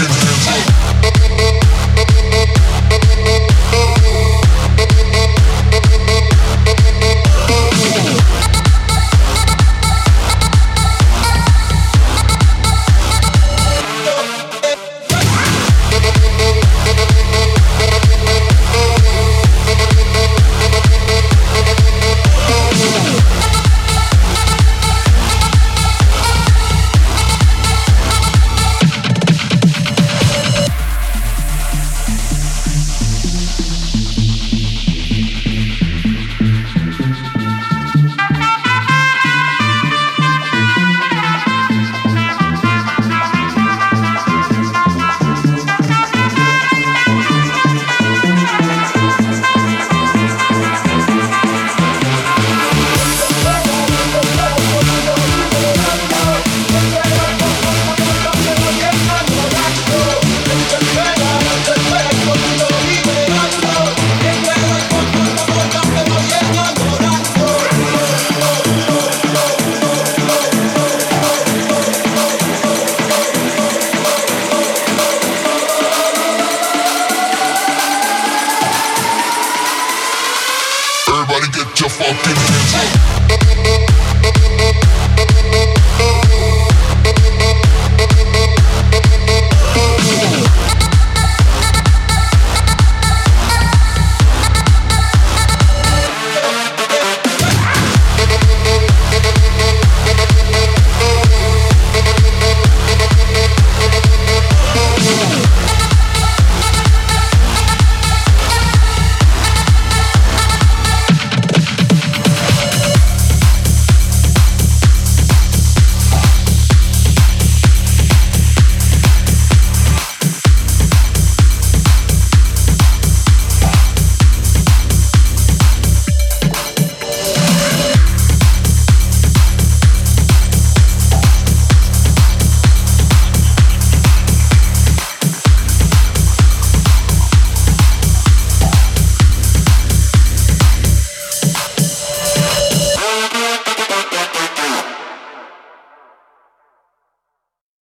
fucking hands up. Everybody get your fucking hands up.